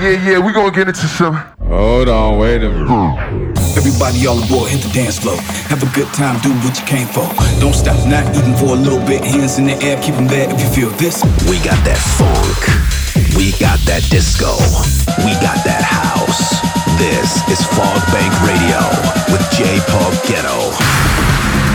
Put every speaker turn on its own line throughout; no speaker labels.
Yeah, yeah, we gonna get into some.
Hold on, wait a minute.
Everybody all aboard, hit the dance floor. Have a good time, do what you came for. Don't stop, not even for a little bit. Hands in the air, keep them there if you feel this.
We got that funk. We got that disco. We got that house. This is Fogbank Radio with J. Paul
Getto.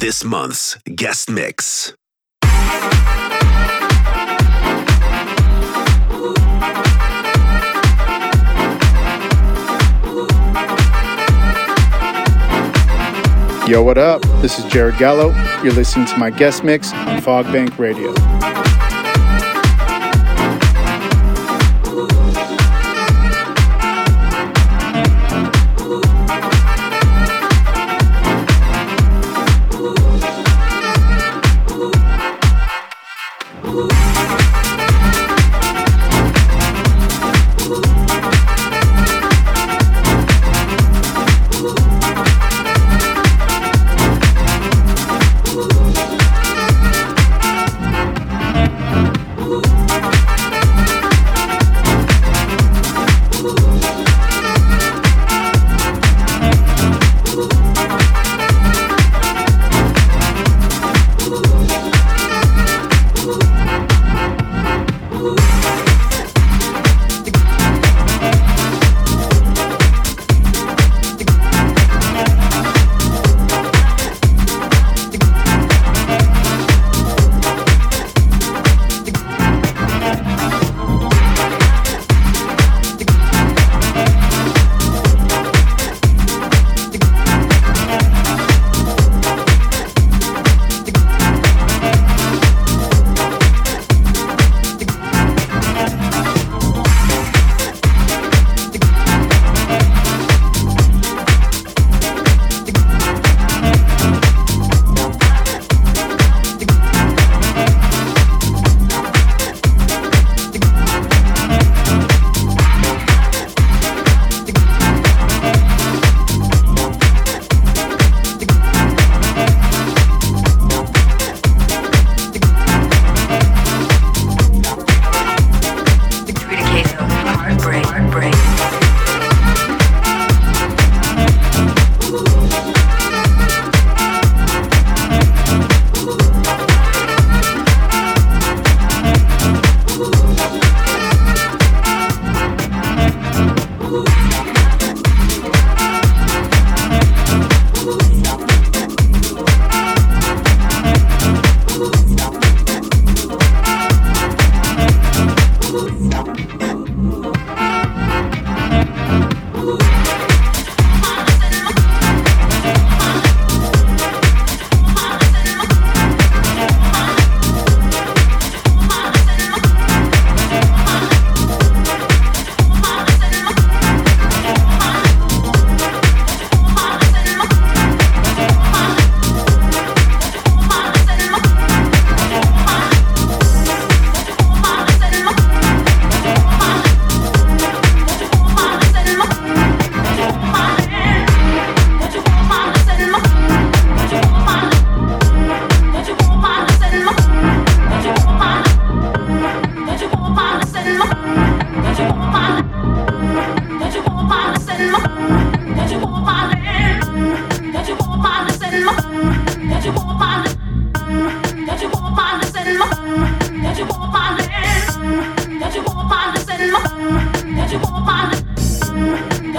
This month's guest mix.
Yo, what up? This is Jarred Gallo. You're listening to my guest mix on Fogbank Radio.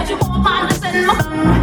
you want my listen.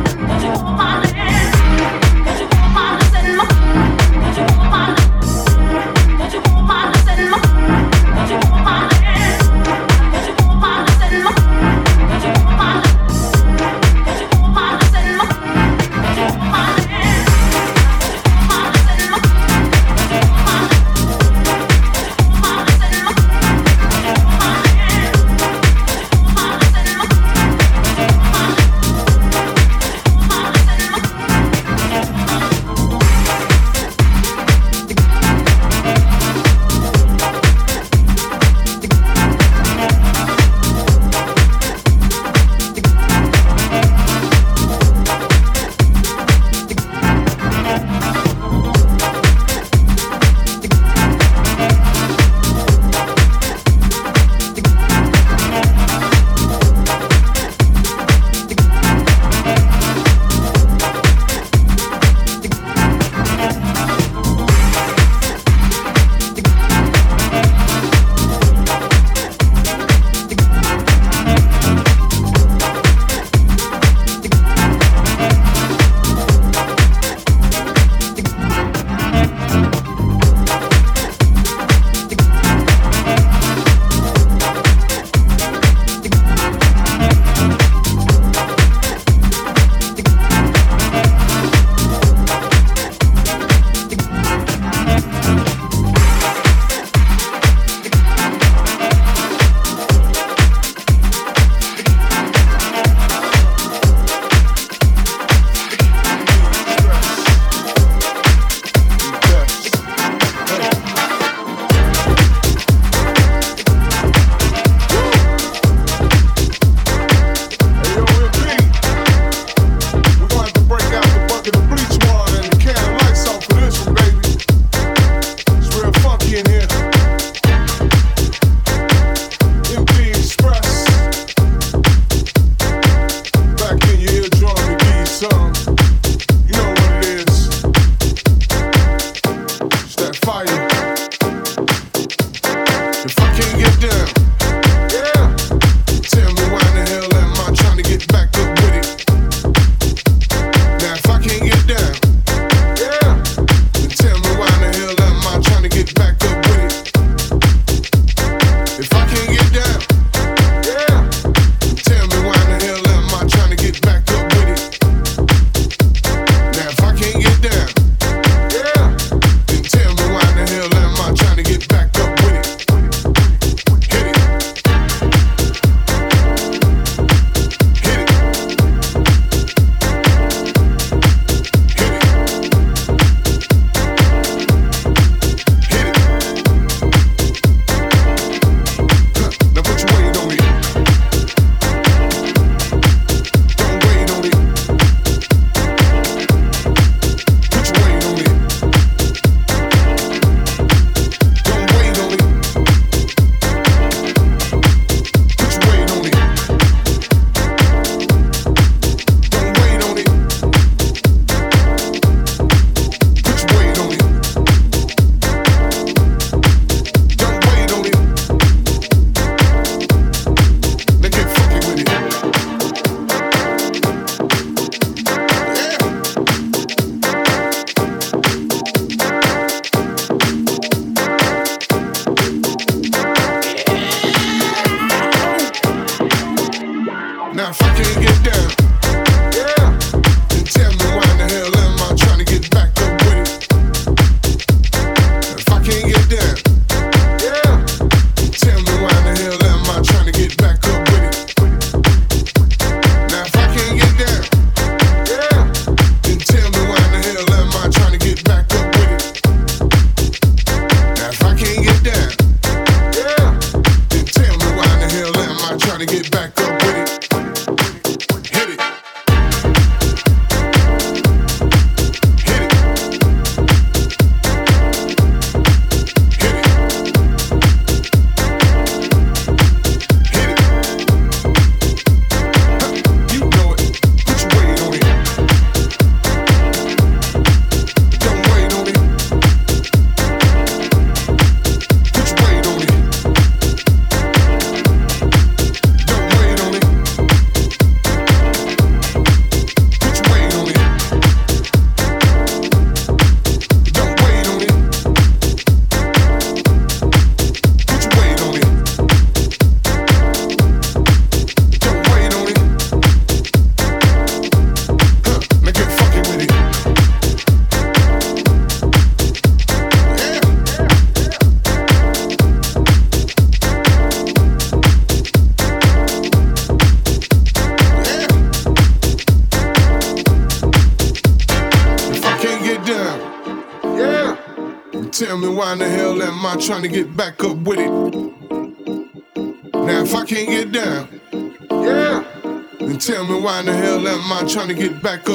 Trying to get back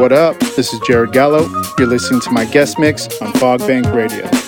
what up? This is Jarred Gallo. You're listening to my guest mix on Fogbank Radio.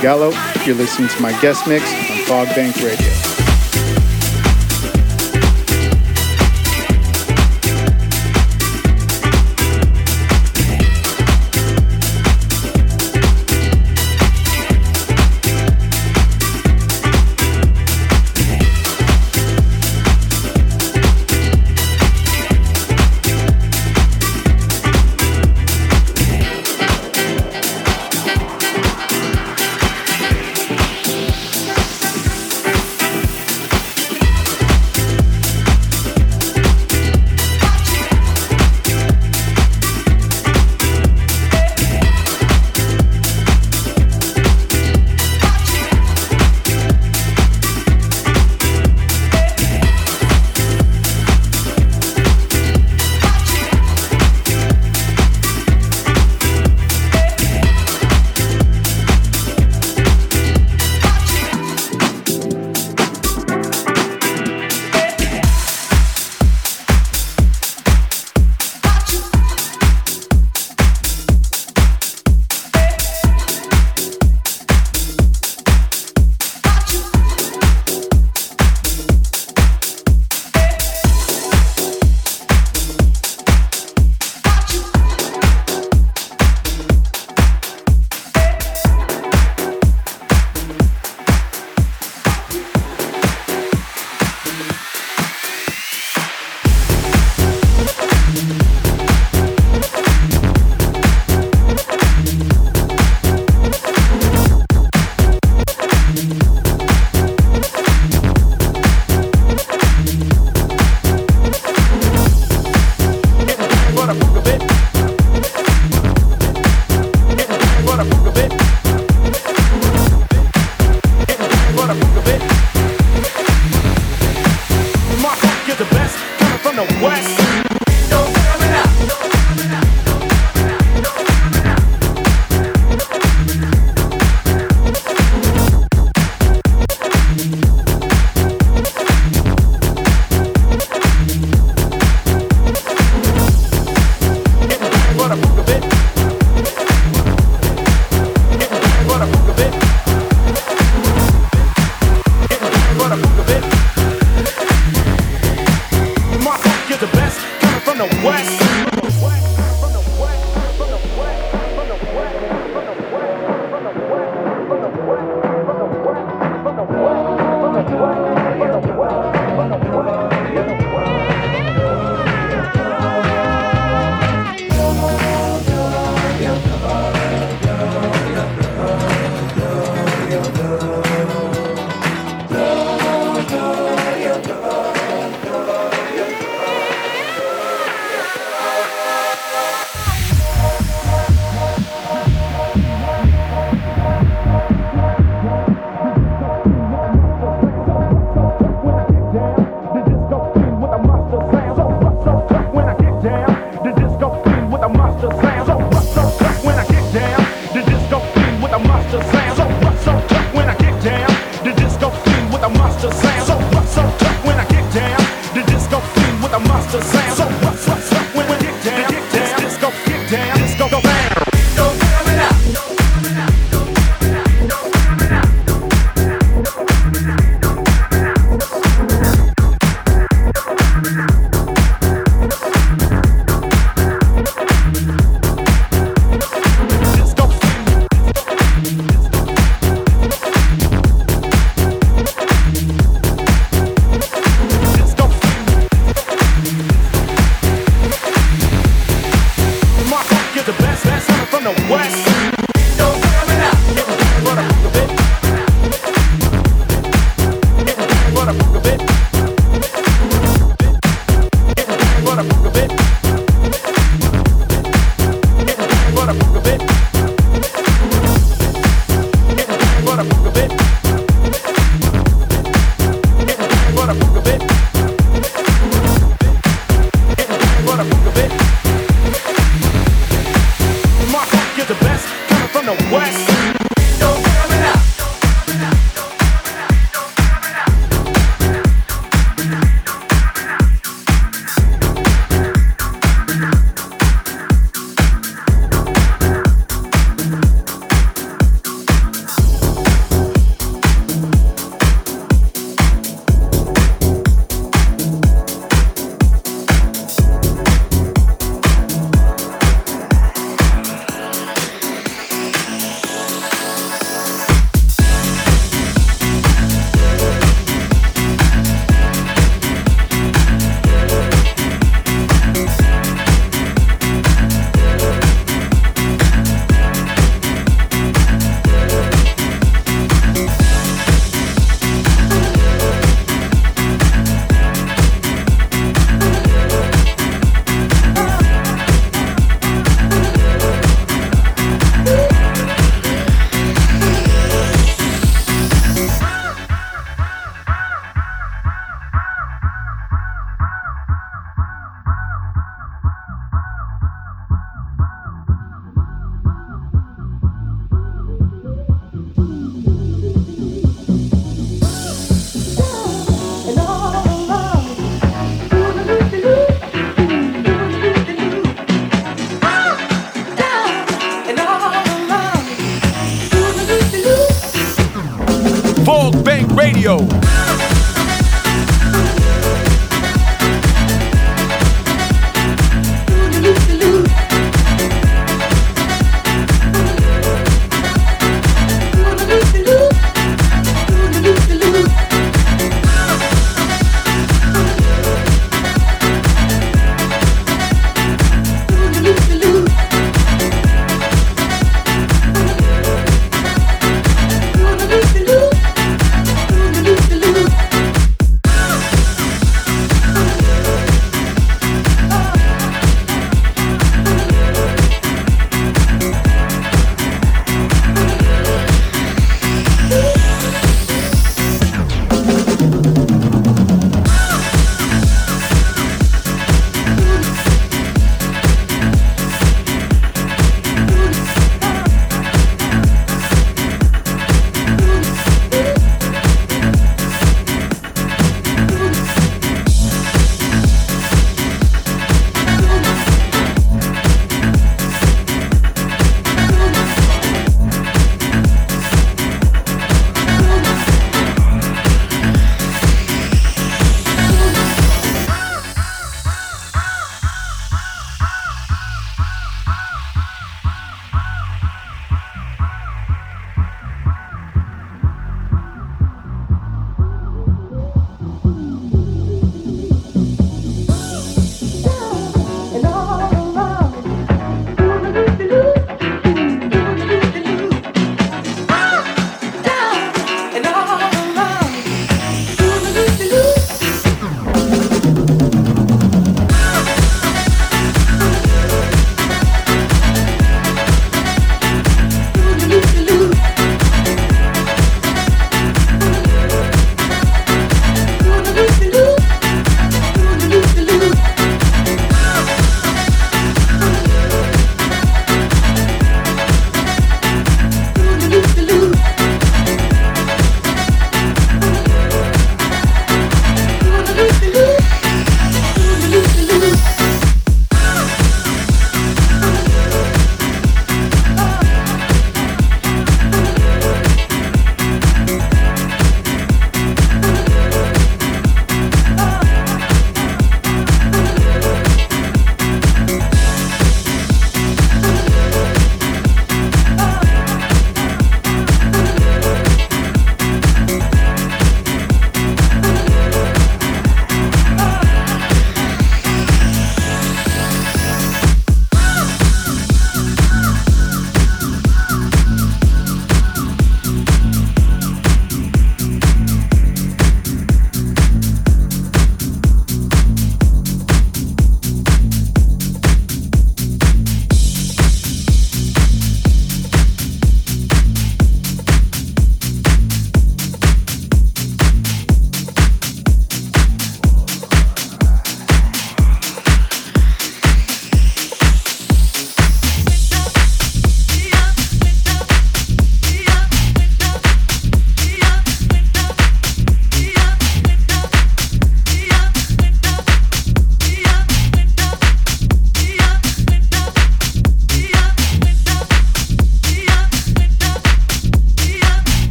Gallo. You're listening to my guest mix on Fogbank Radio.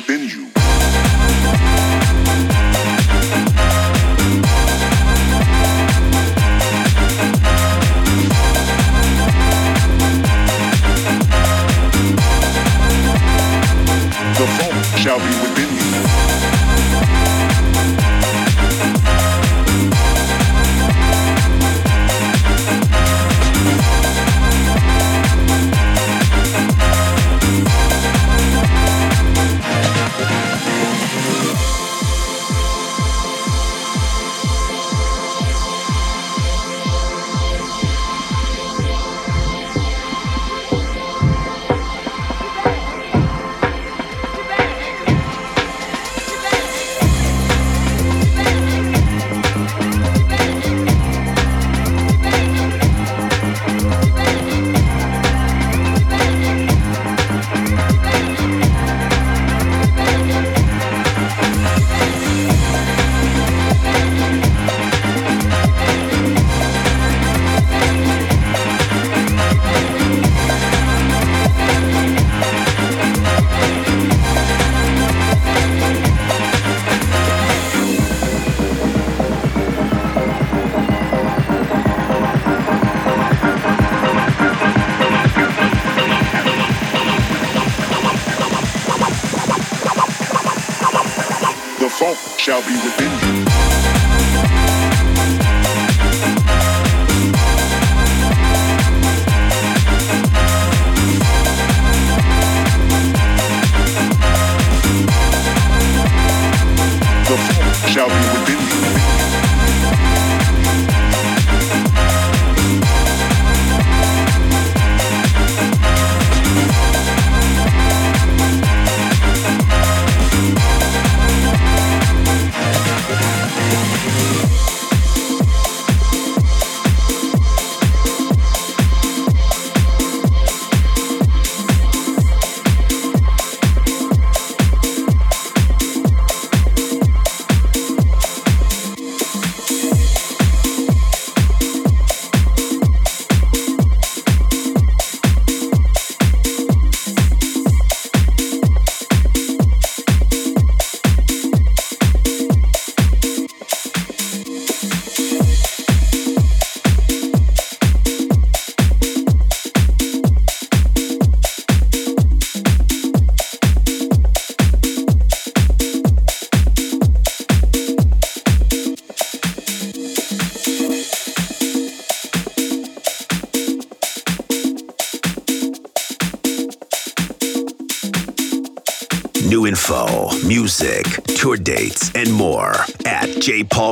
Within you.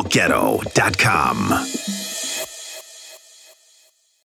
Music, tour